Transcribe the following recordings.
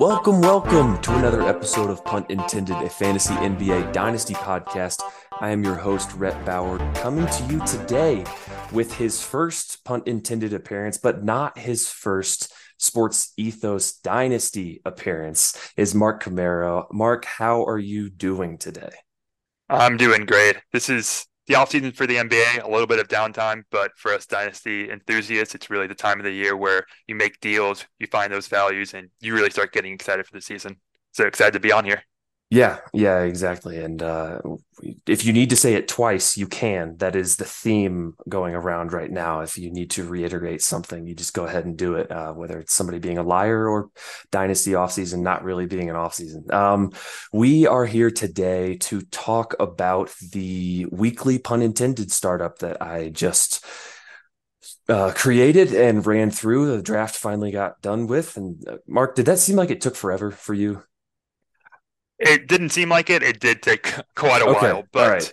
Welcome, welcome to another episode of Punt Intended, a fantasy NBA dynasty podcast. I am your host, Rhett Bauer, coming to you today with his first punt intended appearance, but not his first sports ethos dynasty appearance, is Mark Camaro. Mark, how are you doing today? I'm doing great. This is the offseason for the NBA, a little bit of downtime, but for us dynasty enthusiasts, it's really the time of the year where you make deals, you find those values, and you really start getting excited for the season. So excited to be on here. Yeah, yeah, exactly. And uh, if you need to say it twice, you can. That is the theme going around right now. If you need to reiterate something, you just go ahead and do it, uh, whether it's somebody being a liar or dynasty offseason not really being an offseason. Um, we are here today to talk about the weekly punt intended startup that I just uh, created and ran through. The draft finally got done with. And uh, Mark, did that seem like it took forever for you? It didn't seem like it. It did take quite a Okay, while, but right.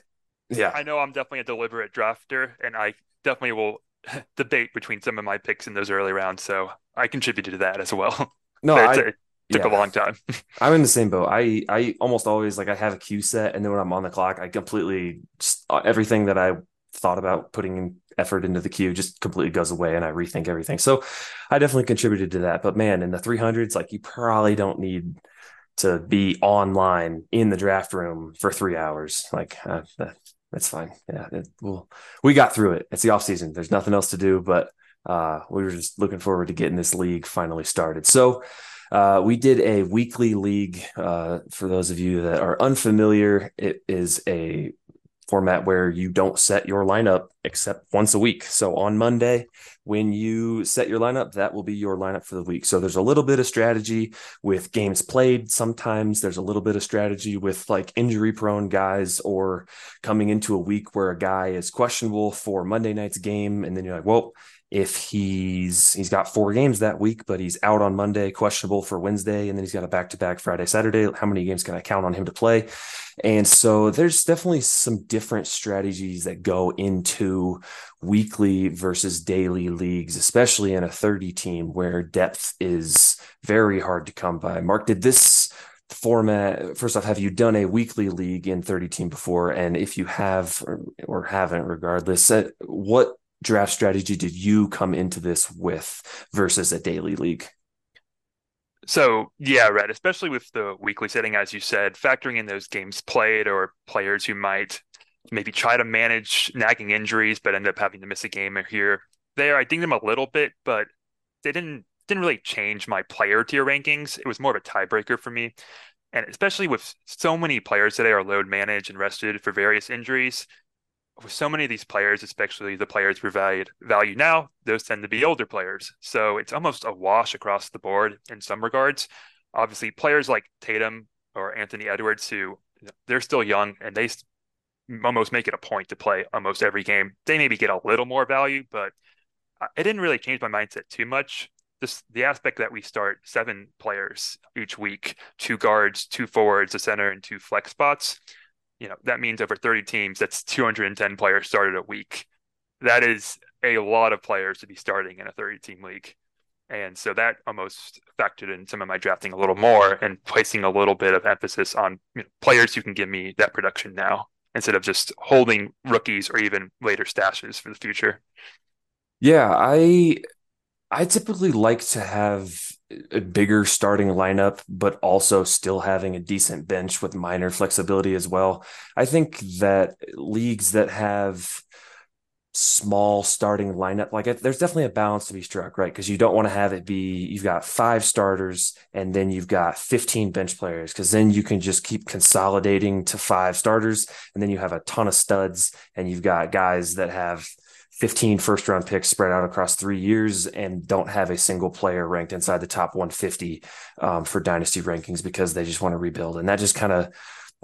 Yeah. I know I'm definitely a deliberate drafter, and I definitely will debate between some of my picks in those early rounds. So I contributed to that as well. No, I, it took a long time. I'm in the same boat. I I almost always like I have a queue set, and then when I'm on the clock, I completely just uh, everything that I thought about putting in effort into the queue just completely goes away, and I rethink everything. So I definitely contributed to that. But man, in the 300s, like you probably don't need to be online in the draft room for three hours. Like uh, that, that's fine. Yeah, it, we'll, we got through it. It's the off season. There's nothing else to do, but uh, we were just looking forward to getting this league finally started. So uh, we did a weekly league. Uh, for those of you that are unfamiliar, it is a format where you don't set your lineup except once a week. So on Monday, when you set your lineup, that will be your lineup for the week. So there's a little bit of strategy with games played. Sometimes there's a little bit of strategy with like injury prone guys or coming into a week where a guy is questionable for Monday night's game. And then you're like, well, if he's he's got four games that week, but he's out on Monday, questionable for Wednesday, and then he's got a back to back Friday, Saturday. How many games can I count on him to play? And so there's definitely some different strategies that go into weekly versus daily leagues, especially in a 30 team where depth is very hard to come by. Mark, did this format first off have you done a weekly league in 30 team before and if you have or, or haven't regardless uh, what draft strategy did you come into this with versus a daily league So yeah, right. Especially with the weekly setting, as you said, factoring in those games played or players who might maybe try to manage nagging injuries but end up having to miss a game here. There, I dinged them a little bit, but they didn't didn't really change my player tier rankings. It was more of a tiebreaker for me. And especially with so many players today are load managed and rested for various injuries. With so many of these players, especially the players we valued value now, those tend to be older players. So it's almost a wash across the board in some regards. obviously players like Tatum or Anthony Edwards, who they're still young and they almost make it a point to play almost every game. They maybe get a little more value, but it didn't really change my mindset too much. This the aspect that we start seven players each week, two guards, two forwards, a center, and two flex spots. You know that means over 30 teams. That's 210 players started a week. That is a lot of players to be starting in a 30 team league. And so that almost factored in some of my drafting a little more and placing a little bit of emphasis on you know, players who can give me that production now instead of just holding rookies or even later stashes for the future. Yeah, I I typically like to have a bigger starting lineup, but also still having a decent bench with minor flexibility as well. I think that leagues that have small starting lineup. Like there's definitely a balance to be struck, right? Because you don't want to have it be you've got five starters and then you've got 15 bench players, because then you can just keep consolidating to five starters, and then you have a ton of studs, and you've got guys that have 15 first round picks spread out across three years and don't have a single player ranked inside the top 150 um, for dynasty rankings because they just want to rebuild. And that just kind of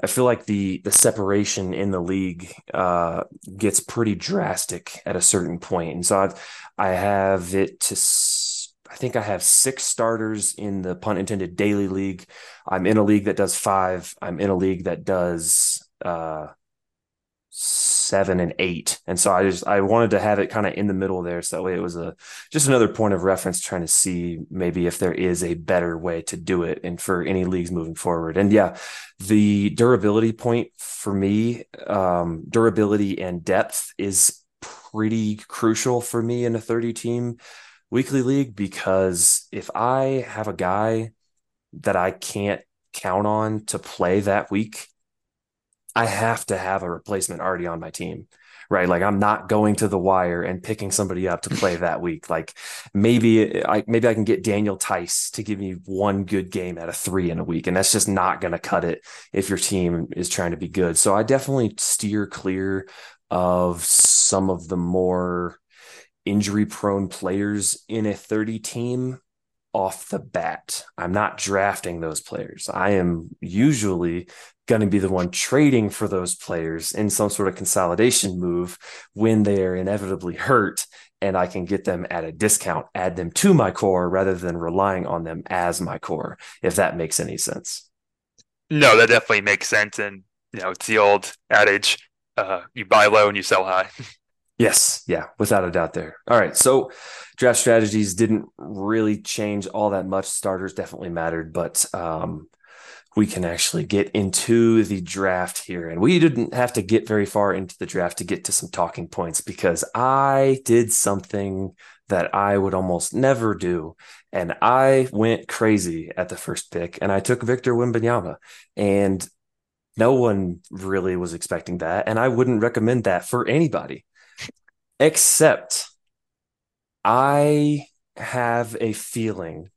I feel like the the separation in the league uh, gets pretty drastic at a certain point, and so I've, I have it to. I think I have six starters in the punt intended daily league. I'm in a league that does five. I'm in a league that does uh, seven and eight. And so I just I wanted to have it kind of in the middle there. So that way it was a just another point of reference trying to see maybe if there is a better way to do it and for any leagues moving forward. And yeah, the durability point for me, um, durability and depth is pretty crucial for me in a 30 team weekly league because if I have a guy that I can't count on to play that week, I have to have a replacement already on my team. Right. Like I'm not going to the wire and picking somebody up to play that week. Like maybe I maybe I can get Daniel Theis to give me one good game out of three in a week. And that's just not gonna cut it if your team is trying to be good. So I definitely steer clear of some of the more injury prone players in a 30 team off the bat. I'm not drafting those players. I am usually going to be the one trading for those players in some sort of consolidation move when they are inevitably hurt and I can get them at a discount, add them to my core rather than relying on them as my core, if that makes any sense. No, that definitely makes sense. And, you know, it's the old adage uh, you buy low and you sell high. Yes, yeah, without a doubt there. All right. So draft strategies didn't really change all that much. Starters definitely mattered, but um, we can actually get into the draft here. And we didn't have to get very far into the draft to get to some talking points because I did something that I would almost never do. And I went crazy at the first pick and I took Victor Wembanyama. And no one really was expecting that. And I wouldn't recommend that for anybody, except I have a feeling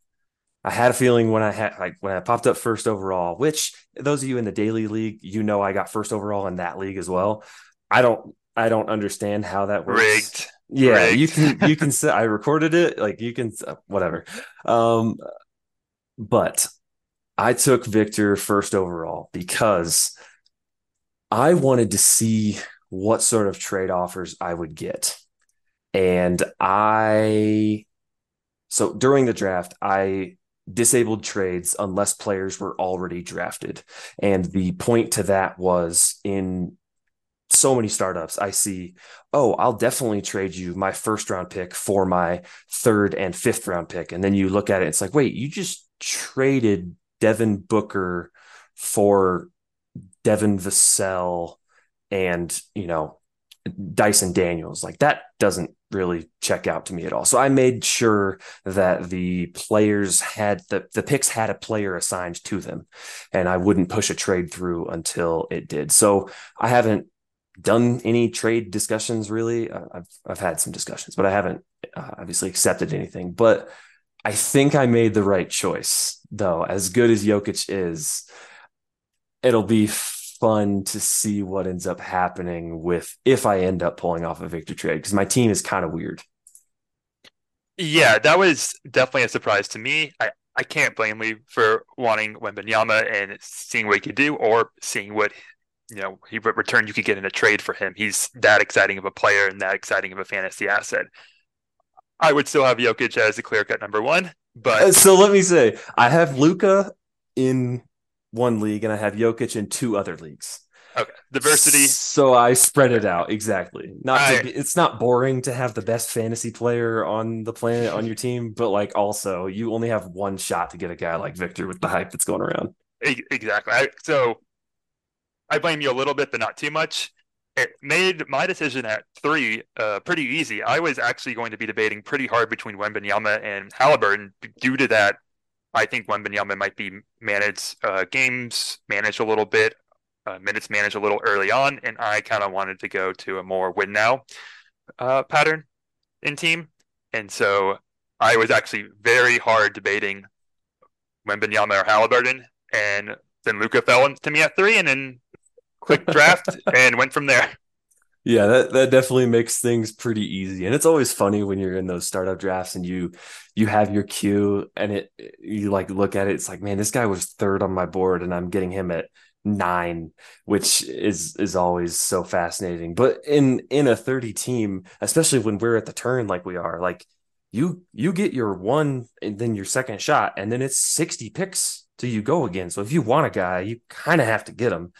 I had a feeling when I had like when I popped up first overall, which those of you in the daily league, you know I got first overall in that league as well. I don't I don't understand how that works. Rigged. Yeah, Rigged. you can you can say I recorded it, like you can whatever. Um but I took Victor first overall because I wanted to see what sort of trade offers I would get. And I so during the draft, I disabled trades unless players were already drafted. And the point to that was in so many startups, I see, oh, I'll definitely trade you my first round pick for my third and fifth round pick. And then you look at it, it's like, wait, you just traded Devin Booker for Devin Vassell and, you know, Dyson Daniels. Like that doesn't really check out to me at all. So I made sure that the players had the the picks had a player assigned to them, and I wouldn't push a trade through until it did. So I haven't done any trade discussions really. Uh, I've I've had some discussions, but I haven't uh, obviously accepted anything. But I think I made the right choice, though. As good as Jokic is, it'll be fun to see what ends up happening with if I end up pulling off a Victor trade because my team is kind of weird. Yeah, that was definitely a surprise to me. I, I can't blame Lee for wanting Wembanyama and seeing what he could do, or seeing what you know he return you could get in a trade for him. He's that exciting of a player and that exciting of a fantasy asset. I would still have Jokic as a clear cut number one, but Uh, so let me say, I have Luka in one league and I have Jokic in two other leagues. okay, diversity. So I spread it out exactly. Not I- to be, it's not boring to have the best fantasy player on the planet on your team, but like also you only have one shot to get a guy like Victor with the hype that's going around. Exactly. I, so I blame you a little bit, but not too much. It made my decision at three uh, pretty easy. I was actually going to be debating pretty hard between Wembanyama and Halliburton. Due to that, I think Wembanyama might be managed uh, games managed a little bit, uh, minutes managed a little early on, and I kind of wanted to go to a more win now uh, pattern in team, and so I was actually very hard debating Wembanyama or Halliburton, and then Luka fell to me at three, and then quick draft and went from there. Yeah, that, that definitely makes things pretty easy. And it's always funny when you're in those startup drafts and you you have your queue and it you like look at it, it's like, man, this guy was third on my board and I'm getting him at nine, which is is always so fascinating. But in in a 30 team, especially when we're at the turn like we are, like you you get your one and then your second shot, and then it's 60 picks till you go again. So if you want a guy, you kind of have to get him.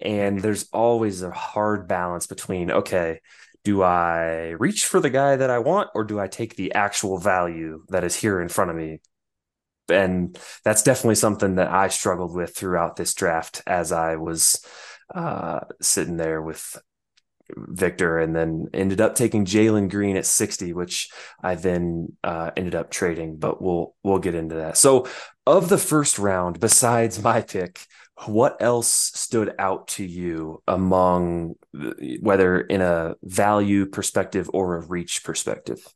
And there's always a hard balance between, okay, do I reach for the guy that I want or do I take the actual value that is here in front of me? And that's definitely something that I struggled with throughout this draft as I was uh, sitting there with Victor and then ended up taking Jalen Green at 60, which I then uh, ended up trading, but we'll we'll get into that. So of the first round, besides my pick, what else stood out to you among whether in a value perspective or a reach perspective?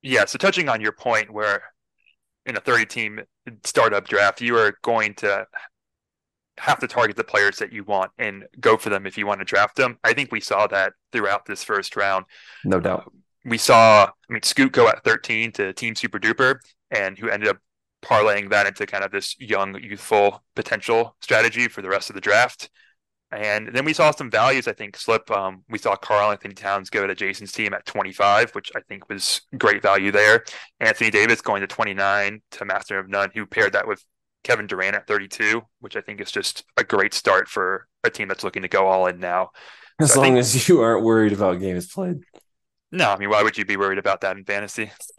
Yeah, so touching on your point where in a 30 team startup draft, you are going to have to target the players that you want and go for them if you want to draft them. I think we saw that throughout this first round. No doubt. Um, we saw, I mean, Scoot go at 13 to Team Super Duper, and who ended up parlaying that into kind of this young, youthful potential strategy for the rest of the draft. And then we saw some values, I think, slip. Um, we saw Karl Anthony Towns go to Jason's team at 25, which I think was great value there. Anthony Davis going to 29 to Master of None, who paired that with Kevin Durant at 32, which I think is just a great start for a team that's looking to go all in now. As So long think- as you aren't worried about games played. No, I mean, why would you be worried about that in fantasy?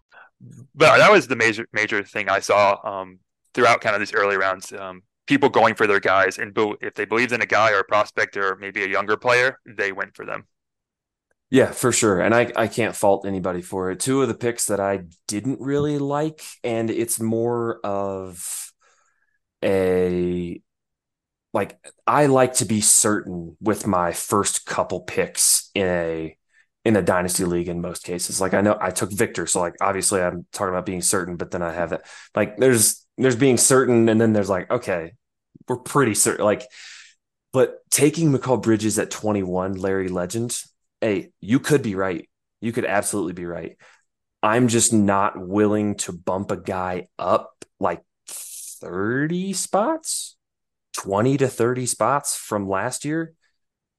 But that was the major major thing I saw um, throughout kind of these early rounds. Um, people going for their guys, and if they believed in a guy or a prospect or maybe a younger player, they went for them. Yeah, for sure. And I, I can't fault anybody for it. Two of the picks that I didn't really like, and it's more of a like I like to be certain with my first couple picks in a in a dynasty league in most cases. Like I know I took Victor, so like obviously I'm talking about being certain, but then I have it like there's there's being certain, and then there's like, okay, we're pretty certain. Like, but taking Mikal Bridges at 21, Larry Legend, hey, you could be right. You could absolutely be right. I'm just not willing to bump a guy up like 30 spots, 20 to 30 spots from last year,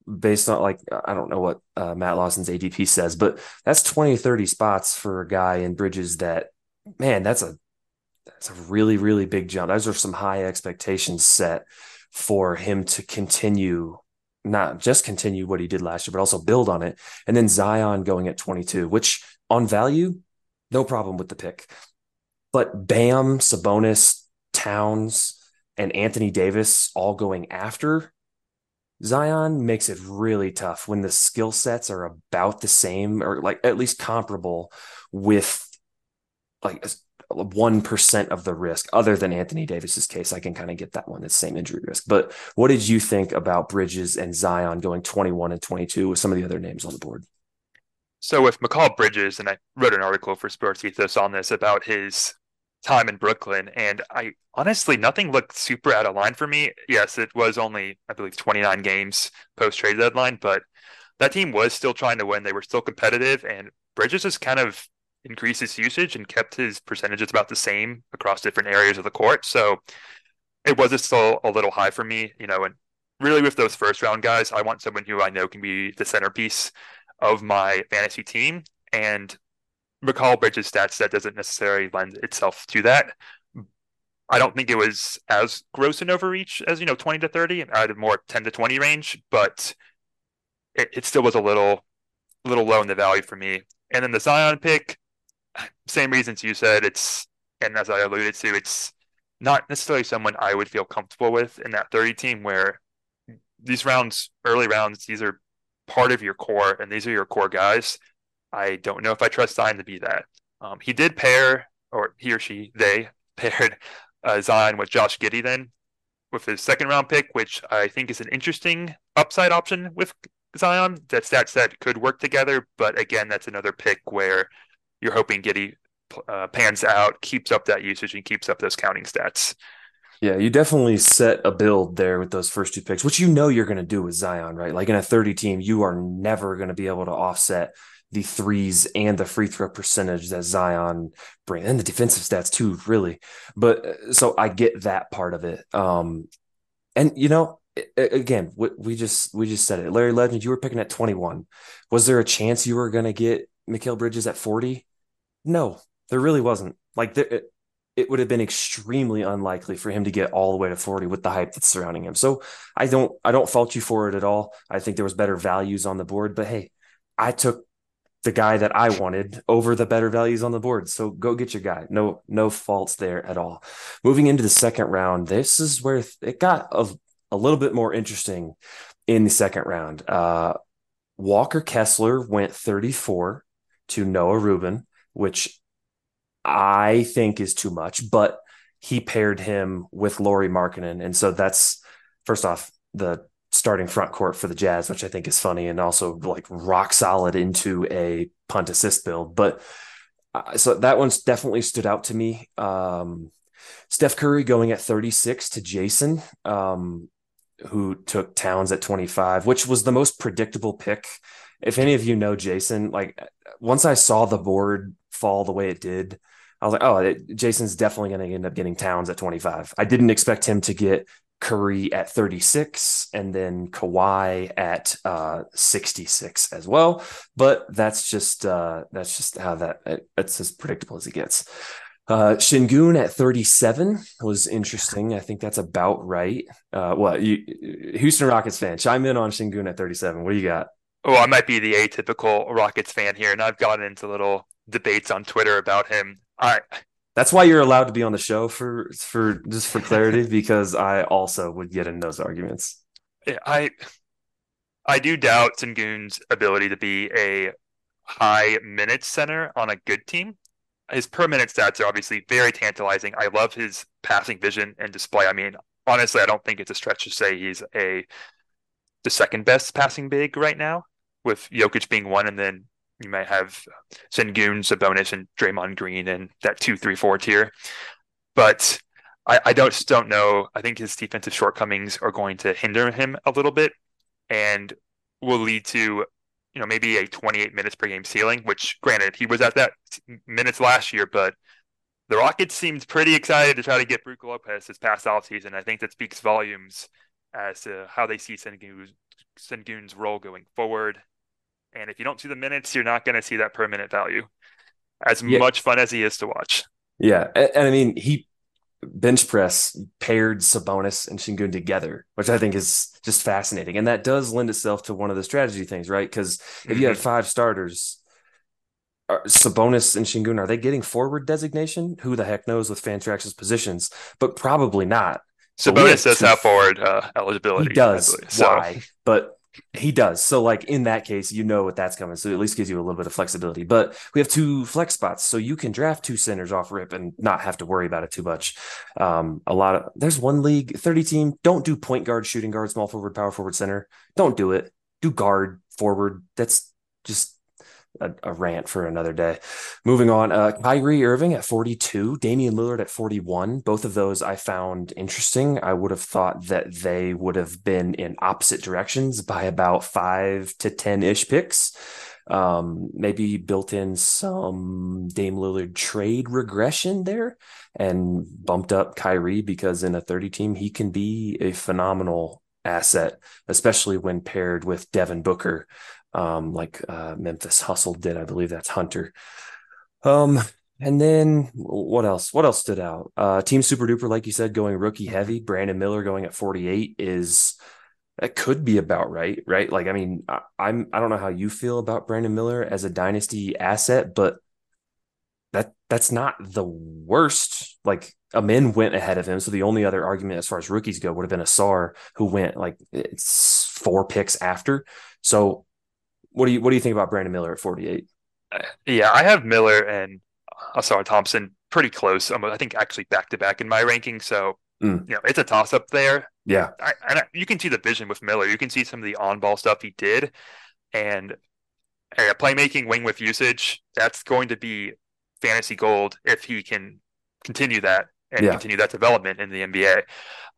based on like, I don't know what uh, Matt Lawson's ADP says, but that's 20, 30 spots for a guy in Bridges that, man, that's a, that's a really, really big jump. Those are some high expectations set for him to continue not just continue what he did last year, but also build on it. And then Zion going at 22, which on value, no problem with the pick. But Bam, Sabonis, Towns, and Anthony Davis all going after Zion makes it really tough when the skill sets are about the same or like at least comparable with like 1% of the risk other than Anthony Davis's case. I can kind of get that one, the same injury risk. But what did you think about Bridges and Zion going 21 and 22 with some of the other names on the board? So with Mikal Bridges, and I wrote an article for Sports Ethos on this about his time in Brooklyn, and I honestly nothing looked super out of line for me. Yes, it was only I believe 29 games post trade deadline, but that team was still trying to win. They were still competitive, and Bridges has kind of increased his usage and kept his percentages about the same across different areas of the court. So it was still a little high for me, you know, and really with those first round guys, I want someone who I know can be the centerpiece of my fantasy team. And Mikal Bridges' stats that doesn't necessarily lend itself to that. I don't think it was as gross an overreach as you know 20 to 30. I had more 10 to 20 range, but it, it still was a little little low in the value for me. And then the Zion pick, same reasons you said. It's and as I alluded to, it's not necessarily someone I would feel comfortable with in that 30 team where these rounds, early rounds, these are part of your core and these are your core guys. I don't know if I trust Zion to be that. Um, he did pair, or he or she, they paired uh, Zion with Josh Giddey then with his second round pick, which I think is an interesting upside option with Zion. That stat set could work together, but again, that's another pick where you're hoping Giddey uh, pans out, keeps up that usage, and keeps up those counting stats. Yeah, you definitely set a build there with those first two picks, which you know you're going to do with Zion, right? Like in a 30 team, you are never going to be able to offset the threes and the free throw percentage that Zion bring and the defensive stats too, really. But uh, so I get that part of it. Um, and you know, again, we just we just said it. Larry Legend, you were picking at 21. Was there a chance you were going to get Mikal Bridges at 40? No, there really wasn't. Like there, it, it would have been extremely unlikely for him to get all the way to 40 with the hype that's surrounding him. So I don't I don't fault you for it at all. I think there was better values on the board, but hey, I took the guy that I wanted over the better values on the board. So go get your guy. No, no faults there at all. Moving into the second round, this is where it got a, a little bit more interesting in the second round. Uh, Walker Kessler went 34 to Noah Rubin, which I think is too much, but he paired him with Lauri Markkanen. And so that's first off the starting front court for the Jazz, which I think is funny and also like rock solid into a punt assist build. But uh, so that one's definitely stood out to me. Um, Steph Curry going at 36 to Jason, um, who took Towns at 25, which was the most predictable pick. If any of you know Jason, like once I saw the board fall the way it did, I was like, oh, it, Jason's definitely going to end up getting Towns at 25. I didn't expect him to get Curry at 36 and then Kawhi at uh, 66 as well. But that's just uh, that's just how that it's as predictable as it gets. Uh, Sengun at 37 was interesting. I think that's about right. Uh, what you Houston Rockets fan? Chime in on Sengun at 37. What do you got? Oh, I might be the atypical Rockets fan here, and I've gotten into little debates on Twitter about him. I that's why you're allowed to be on the show for for just for clarity because I also would get in those arguments. I I do doubt Sengun's ability to be a high minutes center on a good team. His per minute stats are obviously very tantalizing. I love his passing vision and display. I mean, honestly, I don't think it's a stretch to say he's a the second best passing big right now, with Jokic being one, and then you might have Sengun, Sabonis, and Draymond Green in that two, three, four tier. But I, I don't don't know. I think his defensive shortcomings are going to hinder him a little bit and will lead to, you know, maybe a 28 minutes per game ceiling, which granted he was at that minutes last year, but the Rockets seemed pretty excited to try to get Brook Lopez this past offseason. I think that speaks volumes as to how they see Sengun's, Sengun's role going forward. And if you don't see the minutes, you're not going to see that per minute value. As yeah. much fun as he is to watch. Yeah, and, and, I mean he bench press paired Sabonis and Sengun together, which I think is just fascinating, and that does lend itself to one of the strategy things, right? Because if mm-hmm. you have five starters, are, Sabonis and Sengun, are they getting forward designation? Who the heck knows with Fantrax's positions, but probably not. Sabonis does have forward uh, eligibility. He does. So. Why? But He does. So, like in that case, you know what that's coming. So it at least gives you a little bit of flexibility. But we have two flex spots, so you can draft two centers off rip and not have to worry about it too much. Um, a lot of there's one league, 30 team. Don't do point guard, shooting guard, small forward, power forward, center. Don't do it. Do guard, forward. That's just a, a, rant for another day. Moving on, uh, Kyrie Irving at 42, Damian Lillard at 41. Both of those I found interesting. I would have thought that they would have been in opposite directions by about five to 10 ish picks. Um, maybe built in some Dame Lillard trade regression there and bumped up Kyrie because in a 30 team, he can be a phenomenal asset, especially when paired with Devin Booker, um, like uh, Memphis Hustle did. I believe that's Hunter. Um, and then what else? What else stood out? Uh, Team Super Duper, like you said, going rookie heavy. Brandon Miller going at 48 is that could be about right, right? Like, I mean, I, I'm I don't know how you feel about Brandon Miller as a dynasty asset, but that that's not the worst. Like Amen went ahead of him, so the only other argument as far as rookies go would have been Ausar, who went like it's four picks after. So what do you what do you think about Brandon Miller at 48? Yeah, I have Miller and Ausar Thompson pretty close. I think actually back to back in my ranking. So mm. you know, it's a toss up there. Yeah, I, I, you can see the vision with Miller. You can see some of the on ball stuff he did, and uh, playmaking, wing with usage. That's going to be fantasy gold if he can continue that and yeah. continue that development in the NBA.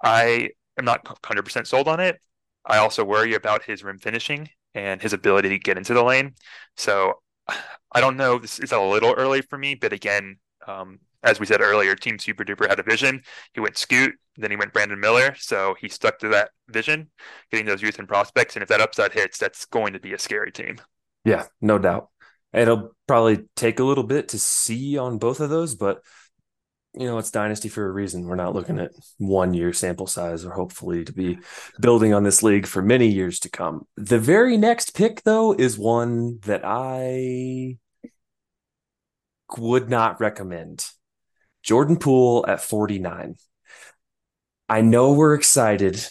I am not 100% sold on it. I also worry about his rim finishing and his ability to get into the lane. So I don't know. This is a little early for me, but again, um, as we said earlier, Team Super Duper had a vision. He went Scoot, then he went Brandon Miller. So he stuck to that vision, getting those youth and prospects. And if that upside hits, that's going to be a scary team. Yeah, no doubt. It'll probably take a little bit to see on both of those, but you know, it's dynasty for a reason. We're not looking at one year sample size or hopefully to be building on this league for many years to come. The very next pick, though, is one that I would not recommend. Jordan Poole at 49. I know we're excited.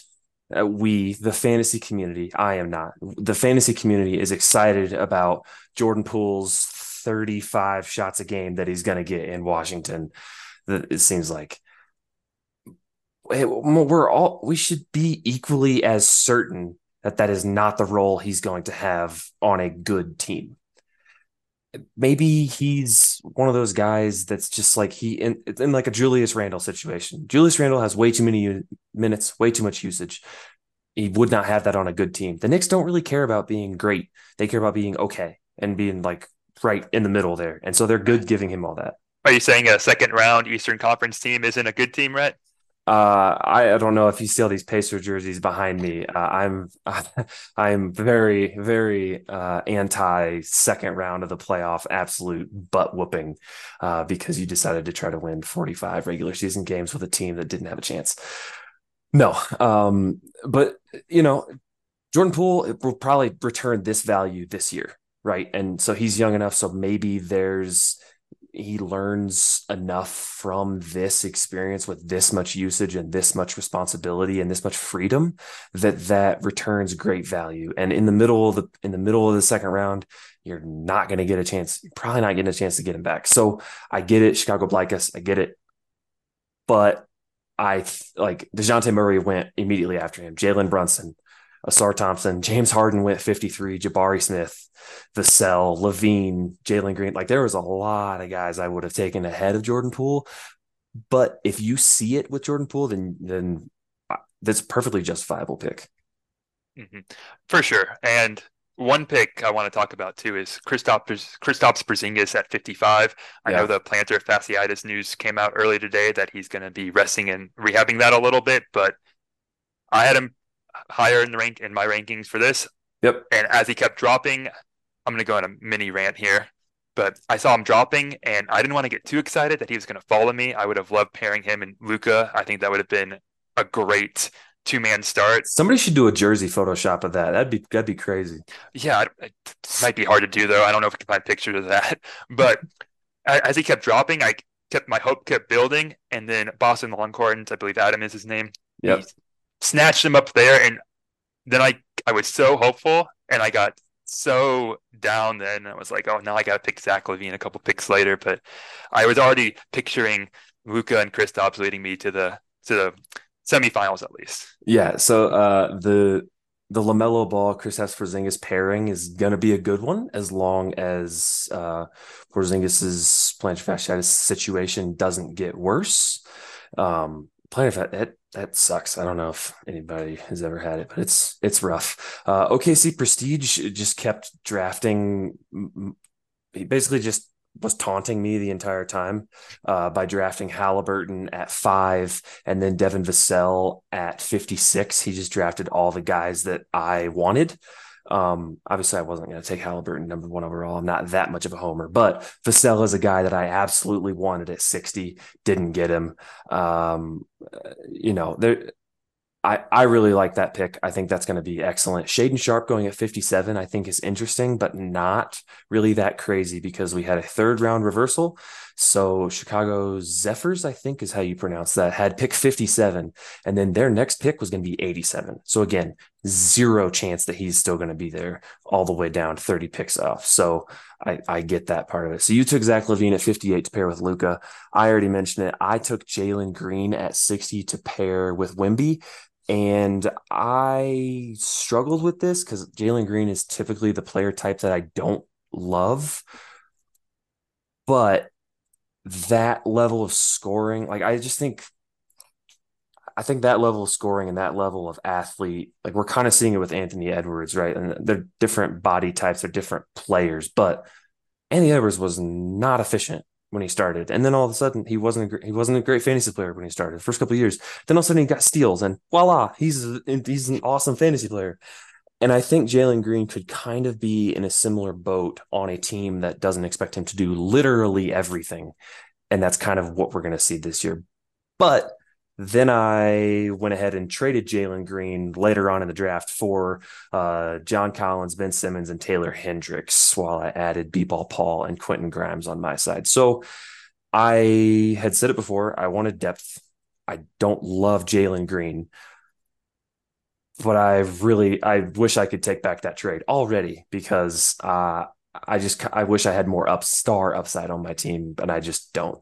Uh, we, the fantasy community, I am not. The fantasy community is excited about Jordan Poole's 35 shots a game that he's going to get in Washington that it seems like we're all we should be equally as certain that that is not the role he's going to have on a good team maybe he's one of those guys that's just like he in, in like a Julius Randle situation. Julius Randle has way too many minutes, way too much usage. He would not have that on a good team. The Knicks don't really care about being great. They care about being okay and being like right in the middle there. And so they're good giving him all that. Are you saying a second round Eastern Conference team isn't a good team, Rhett? Uh, I, I don't know if you see all these Pacer jerseys behind me. Uh, I'm I'm very very uh, anti second round of the playoff absolute butt whooping uh, because you decided to try to win 45 regular season games with a team that didn't have a chance. No, um, but you know, Jordan Poole will probably return this value this year, right? And so he's young enough, so maybe there's he learns enough from this experience with this much usage and this much responsibility and this much freedom that that returns great value. And in the middle of the in the middle of the second round you're not going to get a chance you're probably not getting a chance to get him back. So i get it chicago blackus i get it. But i like dejounte murray went immediately after him. Jalen brunson Ausar Thompson, James Harden went 53, Jabari Smith, Vassell, LaVine, Jalen Green. Like there was a lot of guys I would have taken ahead of Jordan Poole. But if you see it with Jordan Poole, then then uh, that's a perfectly justifiable pick. Mm-hmm. For sure. And one pick I want to talk about too is Kristaps Kristaps Porzingis at 55. I yeah. know the plantar fasciitis news came out early today that he's going to be resting and rehabbing that a little bit, but I had him higher in the rank in my rankings for this. Yep. And as he kept dropping, I'm going to go on a mini rant here. But I saw him dropping, and I didn't want to get too excited that he was going to follow me. I would have loved pairing him and Luka. I think that would have been a great two man start. Somebody should do a jersey Photoshop of that. That'd be that'd be crazy. Yeah, it might be hard to do though. I don't know if we can find pictures of that. But as he kept dropping, I kept my hope kept building, and then Boston Longcordons, I believe Adam is his name. Yeah, snatched him up there, and then I I was so hopeful, and I got so down. Then I was like, oh, now I got to pick Zach LaVine a couple picks later. But I was already picturing Luka and Kristaps leading me to the to the semifinals at least. Yeah. So uh, the the LaMelo Ball Chris Kristaps Porzingis pairing is gonna be a good one as long as uh, Porzingis's plantar fasciitis situation doesn't get worse. Um, plantar that that sucks. I don't know if anybody has ever had it, but it's it's rough. Uh, OKC Prestige just kept drafting. He basically just was taunting me the entire time uh, by drafting Halliburton at five and then Devin Vassell at 56. He just drafted all the guys that I wanted. Um, obviously, I wasn't going to take Halliburton number one overall. I'm not that much of a homer, but Vassell is a guy that I absolutely wanted at 60, didn't get him. Um, you know, there I, I really like that pick. I think that's going to be excellent. Shaedon Sharpe going at 57, I think is interesting, but not really that crazy because we had a third round reversal. So Chicago Zephyrs, I think is how you pronounce that, had pick 57. And then their next pick was going to be 87. So again, zero chance that he's still going to be there all the way down 30 picks off. So I, I get that part of it. So you took Zach LaVine at 58 to pair with Luka. I already mentioned it. I took Jalen Green at 60 to pair with Wimby. and I struggled with this because Jalen Green is typically the player type that I don't love. But that level of scoring, like I just think I think that level of scoring and that level of athlete, like we're kind of seeing it with Anthony Edwards, right? And they're different body types, they're different players, but Anthony Edwards was not efficient when he started, and then all of a sudden he wasn't a, he wasn't a great fantasy player when he started. First couple years, then all of a sudden he got steals, and voila, he's a, he's an awesome fantasy player. And I think Jalen Green could kind of be in a similar boat on a team that doesn't expect him to do literally everything, and that's kind of what we're going to see this year. But then I went ahead and traded Jalen Green later on in the draft for uh, John Collins, Ben Simmons, and Taylor Hendricks, while I added B-Ball Paul and Quentin Grimes on my side. So I had said it before. I wanted depth. I don't love Jalen Green, but I really I wish I could take back that trade already because uh, I just I wish I had more up star upside on my team, and I just don't.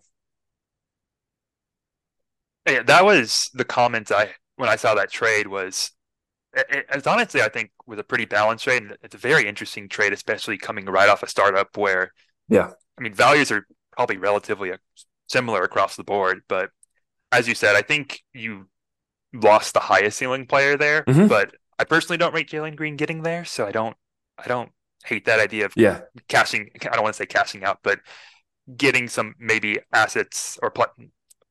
Yeah, that was the comment I when I saw that trade was it, it's honestly I think was a pretty balanced trade and it's a very interesting trade, especially coming right off a startup where yeah, I mean values are probably relatively uh, similar across the board, but as you said, I think you lost the highest ceiling player there, mm-hmm. but I personally don't rate Jalen Green getting there, so I don't I don't hate that idea of yeah cashing. I don't want to say cashing out, but getting some maybe assets or pl-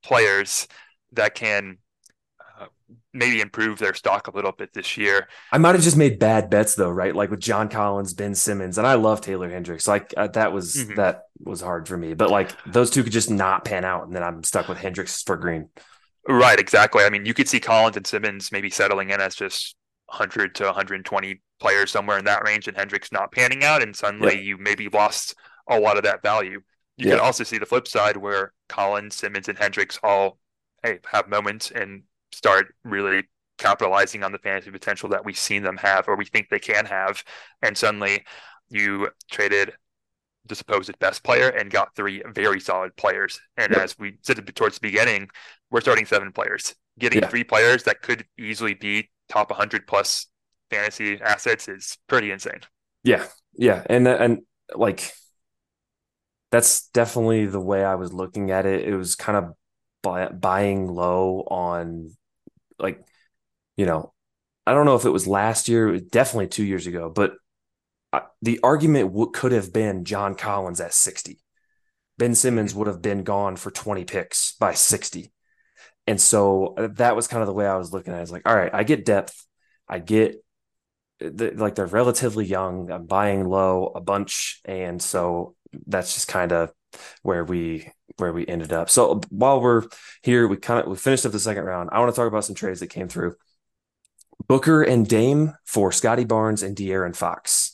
players that can uh, maybe improve their stock a little bit this year. I might have just made bad bets though, right? Like with John Collins, Ben Simmons, and I love Taylor Hendricks. Like uh, that was mm-hmm. that was hard for me, but like those two could just not pan out, and then I'm stuck with Hendricks for Green. Right, exactly. I mean, you could see Collins and Simmons maybe settling in as just 100 to 120 players somewhere in that range, and Hendricks not panning out, and suddenly yeah. you maybe lost a lot of that value. You yeah. can also see the flip side where Collins, Simmons, and Hendricks all hey, have moments and start really capitalizing on the fantasy potential that we've seen them have or we think they can have. And suddenly you traded the supposed best player and got three very solid players. And as we said towards the beginning, we're starting seven players. Getting yeah. three players that could easily be top 100 plus fantasy assets is pretty insane. Yeah. Yeah. And, uh, and like, that's definitely the way I was looking at it. It was kind of buy, buying low on like you know i don't know if it was last year it was definitely two years ago but the argument w- could have been john collins at 60 ben simmons would have been gone for 20 picks by 60 and so uh, that was kind of the way i was looking at it. It's like all right i get depth i get the, like they're relatively young i'm buying low a bunch and so that's just kind of where we where we ended up. So while we're here, we kind of we finished up the second round. I want to talk about some trades that came through. Booker and Dame for Scottie Barnes and De'Aaron Fox.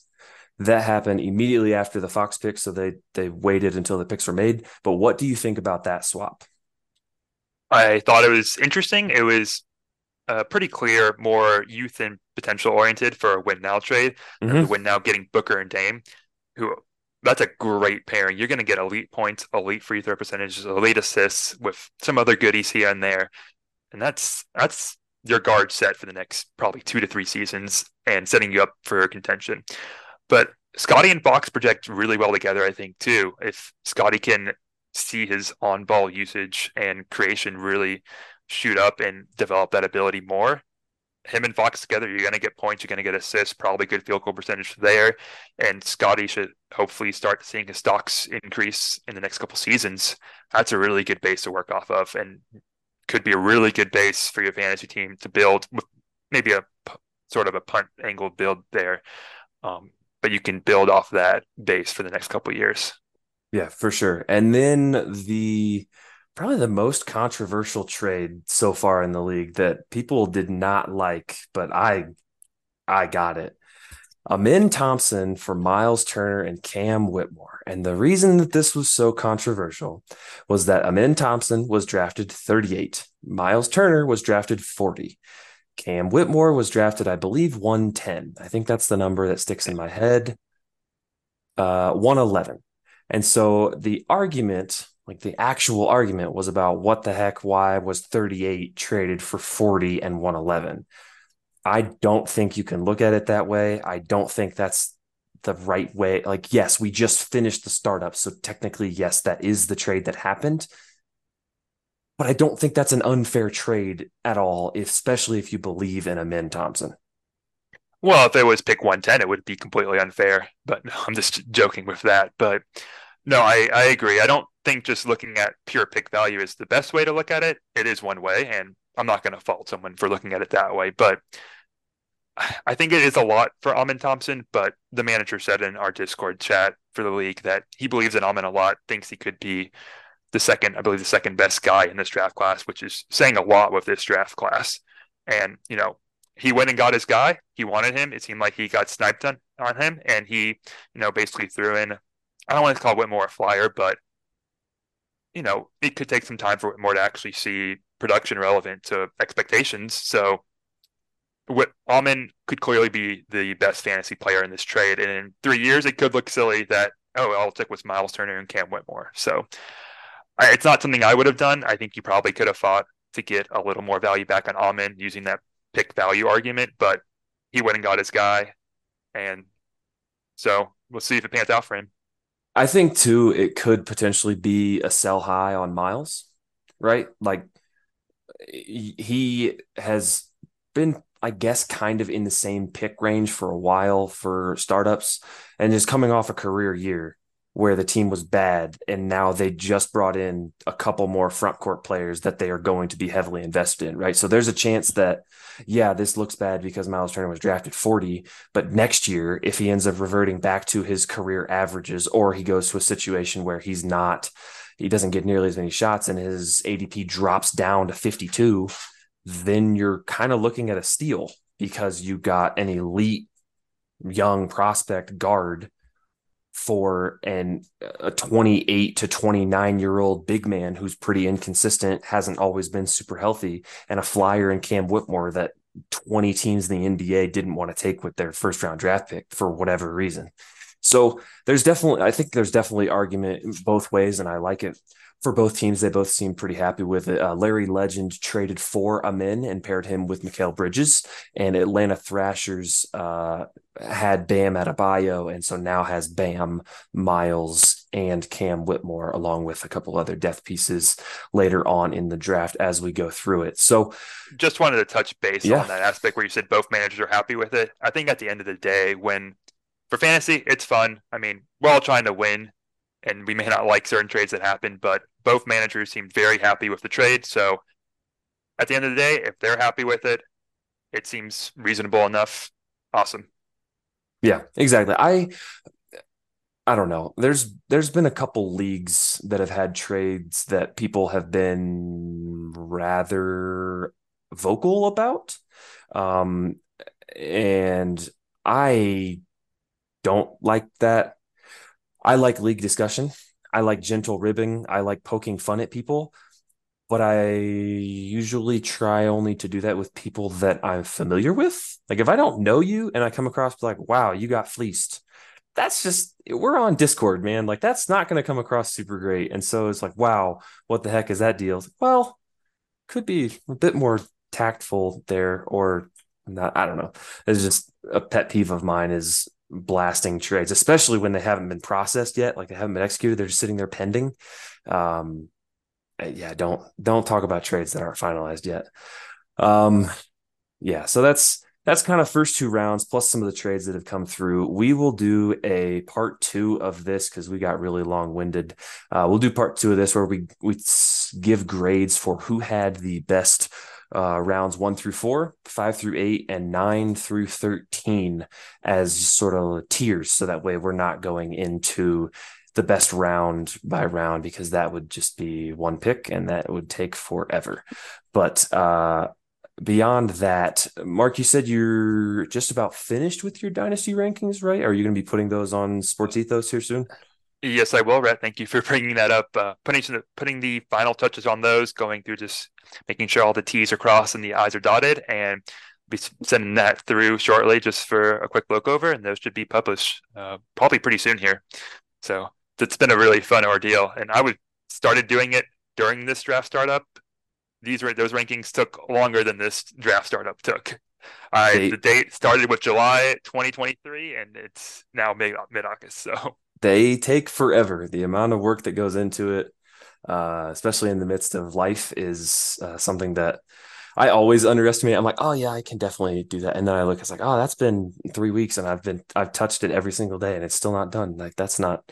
That happened immediately after the Fox pick, so they they waited until the picks were made. But what do you think about that swap? I thought it was interesting. It was uh, pretty clear, more youth and potential oriented for a win now trade. Mm-hmm. The win now getting Booker and Dame, who that's a great pairing. You're going to get elite points, elite free throw percentages, elite assists with some other goodies here and there, and that's that's your guard set for the next probably two to three seasons and setting you up for contention. But Scottie and Fox project really well together, I think, too. If Scottie can see his on ball usage and creation really shoot up and develop that ability more, him and Fox together, you're going to get points, you're going to get assists, probably good field goal percentage there. And Scottie should hopefully start seeing his stocks increase in the next couple seasons. That's a really good base to work off of and could be a really good base for your fantasy team to build with maybe a sort of a punt angle build there. Um, but you can build off that base for the next couple years. Yeah, for sure. And then the probably the most controversial trade so far in the league that people did not like, but I I got it. Amen Thompson for Miles Turner and Cam Whitmore. And the reason that this was so controversial was that Amen Thompson was drafted 38. Miles Turner was drafted 40. Cam Whitmore was drafted, I believe, 110. I think that's the number that sticks in my head. Uh, 111. And so the argument, like the actual argument, was about what the heck, why was 38 traded for 40 and 111? I don't think you can look at it that way. I don't think that's the right way. Like, yes, we just finished the startup. So technically, yes, that is the trade that happened but I don't think that's an unfair trade at all, especially if you believe in Amen Thompson. Well, if it was pick 110, it would be completely unfair. But no, I'm just joking with that. But no, I, I agree. I don't think just looking at pure pick value is the best way to look at it. It is one way, and I'm not going to fault someone for looking at it that way. But I think it is a lot for Amen Thompson. But the manager said in our Discord chat for the league that he believes in Amen a lot, thinks he could be the second, I believe, the second best guy in this draft class, which is saying a lot with this draft class. And, you know, he went and got his guy. He wanted him. It seemed like he got sniped on, on him. And he, you know, basically threw in, I don't want to call Whitmore a flyer, but, you know, it could take some time for Whitmore to actually see production relevant to expectations. So, what Amen could clearly be the best fantasy player in this trade. And in three years, it could look silly that, oh, it took was Miles Turner and Cam Whitmore. So it's not something I would have done. I think you probably could have fought to get a little more value back on Amen using that pick value argument, but he went and got his guy. And so we'll see if it pans out for him. I think too, it could potentially be a sell high on Miles, right? Like he has been, I guess, kind of in the same pick range for a while for startups and is coming off a career year where the team was bad and now they just brought in a couple more front court players that they are going to be heavily invested in, right? So there's a chance that yeah, this looks bad because Miles Turner was drafted 40, but next year if he ends up reverting back to his career averages or he goes to a situation where he's not he doesn't get nearly as many shots and his ADP drops down to 52, then you're kind of looking at a steal because you got an elite young prospect guard for an a 28 to 29 year old big man who's pretty inconsistent, hasn't always been super healthy, and a flyer in Cam Whitmore that 20 teams in the NBA didn't want to take with their first round draft pick for whatever reason. So there's definitely, I think there's definitely argument both ways, and I like it for both teams. They both seem pretty happy with it. Uh, Larry Legend traded for Amen and paired him with Mikal Bridges, and Atlanta Thrashers uh, had Bam Adebayo, and so now has Bam, Miles, and Cam Whitmore, along with a couple other depth pieces later on in the draft as we go through it. So, just wanted to touch base yeah. on that aspect where you said both managers are happy with it. I think at the end of the day, when for fantasy, it's fun. I mean, we're all trying to win and we may not like certain trades that happen, but both managers seemed very happy with the trade. So at the end of the day, if they're happy with it, it seems reasonable enough. Awesome. Yeah, exactly. I I don't know. There's there's been a couple leagues that have had trades that people have been rather vocal about. Um and I don't like that I like league discussion. I like gentle ribbing. I like poking fun at people. but I usually try only to do that with people that I'm familiar with. Like if I don't know you and I come across like, wow, you got fleeced. That's just we're on Discord, man. Like that's not going to come across super great. And so it's like, wow, what the heck is that deal? Like, well, could be a bit more tactful there or not. I don't know. It's just a pet peeve of mine is blasting trades, especially when they haven't been processed yet, like they haven't been executed. They're just sitting there pending. Um, yeah, don't don't talk about trades that aren't finalized yet. Um, yeah, so that's that's kind of first two rounds plus some of the trades that have come through. We will do a part two of this because we got really long winded. Uh, we'll do part two of this where we we give grades for who had the best uh, rounds one through four, five through eight, and nine through 13 as sort of tiers. So that way we're not going into the best round by round because that would just be one pick and that would take forever. But uh, beyond that, Mark, you said you're just about finished with your dynasty rankings, right? Are you going to be putting those on Sports Ethos here soon? Yes, I will, Rhett. Thank you for bringing that up. Uh, putting putting the final touches on those, going through just making sure all the T's are crossed and the I's are dotted, and be sending that through shortly just for a quick look over, and those should be published uh, probably pretty soon here. So it's been a really fun ordeal, and I would started doing it during this draft startup. These those rankings took longer than this draft startup took. I the date started with July 2023, and it's now mid mid August. So they take forever. The amount of work that goes into it, uh, especially in the midst of life, is uh, something that I always underestimate. I'm like, oh yeah, I can definitely do that. And then I look, it's like, oh, that's been three weeks, and I've been I've touched it every single day, and it's still not done. Like that's not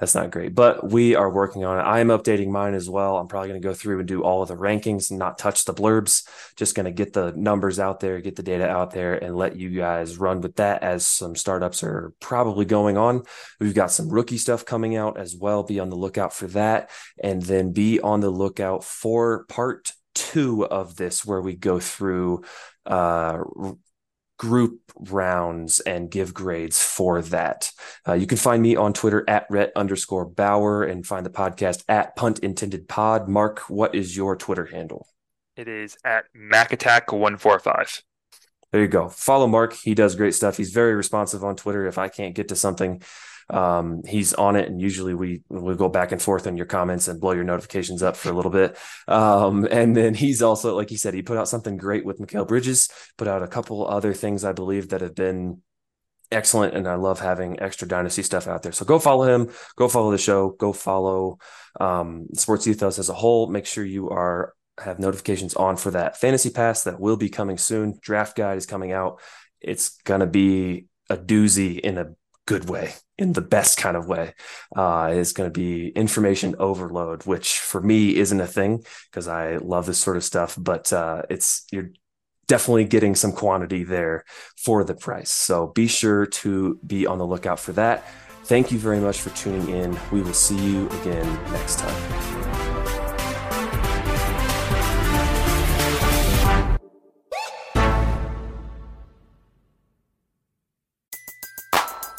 that's not great. But we are working on it. I am updating mine as well. I'm probably going to go through and do all of the rankings and not touch the blurbs. Just going to get the numbers out there, get the data out there, and let you guys run with that as some startups are probably going on. We've got some rookie stuff coming out as well. Be on the lookout for that. And then be on the lookout for part two of this where we go through uh, group rounds and give grades for that. Uh, you can find me on Twitter at Rhett underscore Bauer and find the podcast at Punt Intended Pod. Mark, what is your Twitter handle? It is at MacAttack145. There you go. Follow Mark. He does great stuff. He's very responsive on Twitter. If I can't get to something, um, he's on it, and usually we we go back and forth on your comments and blow your notifications up for a little bit. Um, and then he's also, like he said, he put out something great with Mikal Bridges, put out a couple other things I believe that have been excellent and i love having extra dynasty stuff out there. So go follow him. Go follow the show. Go follow um, sports ethos as a whole. Make sure you are have notifications on for that fantasy pass that will be coming soon. Draft guide is coming out. It's going to be a doozy in a good way, in the best kind of way, uh, is going to be information overload, which for me isn't a thing because I love this sort of stuff. But uh, it's you're definitely getting some quantity there for the price. So be sure to be on the lookout for that. Thank you very much for tuning in. We will see you again next time.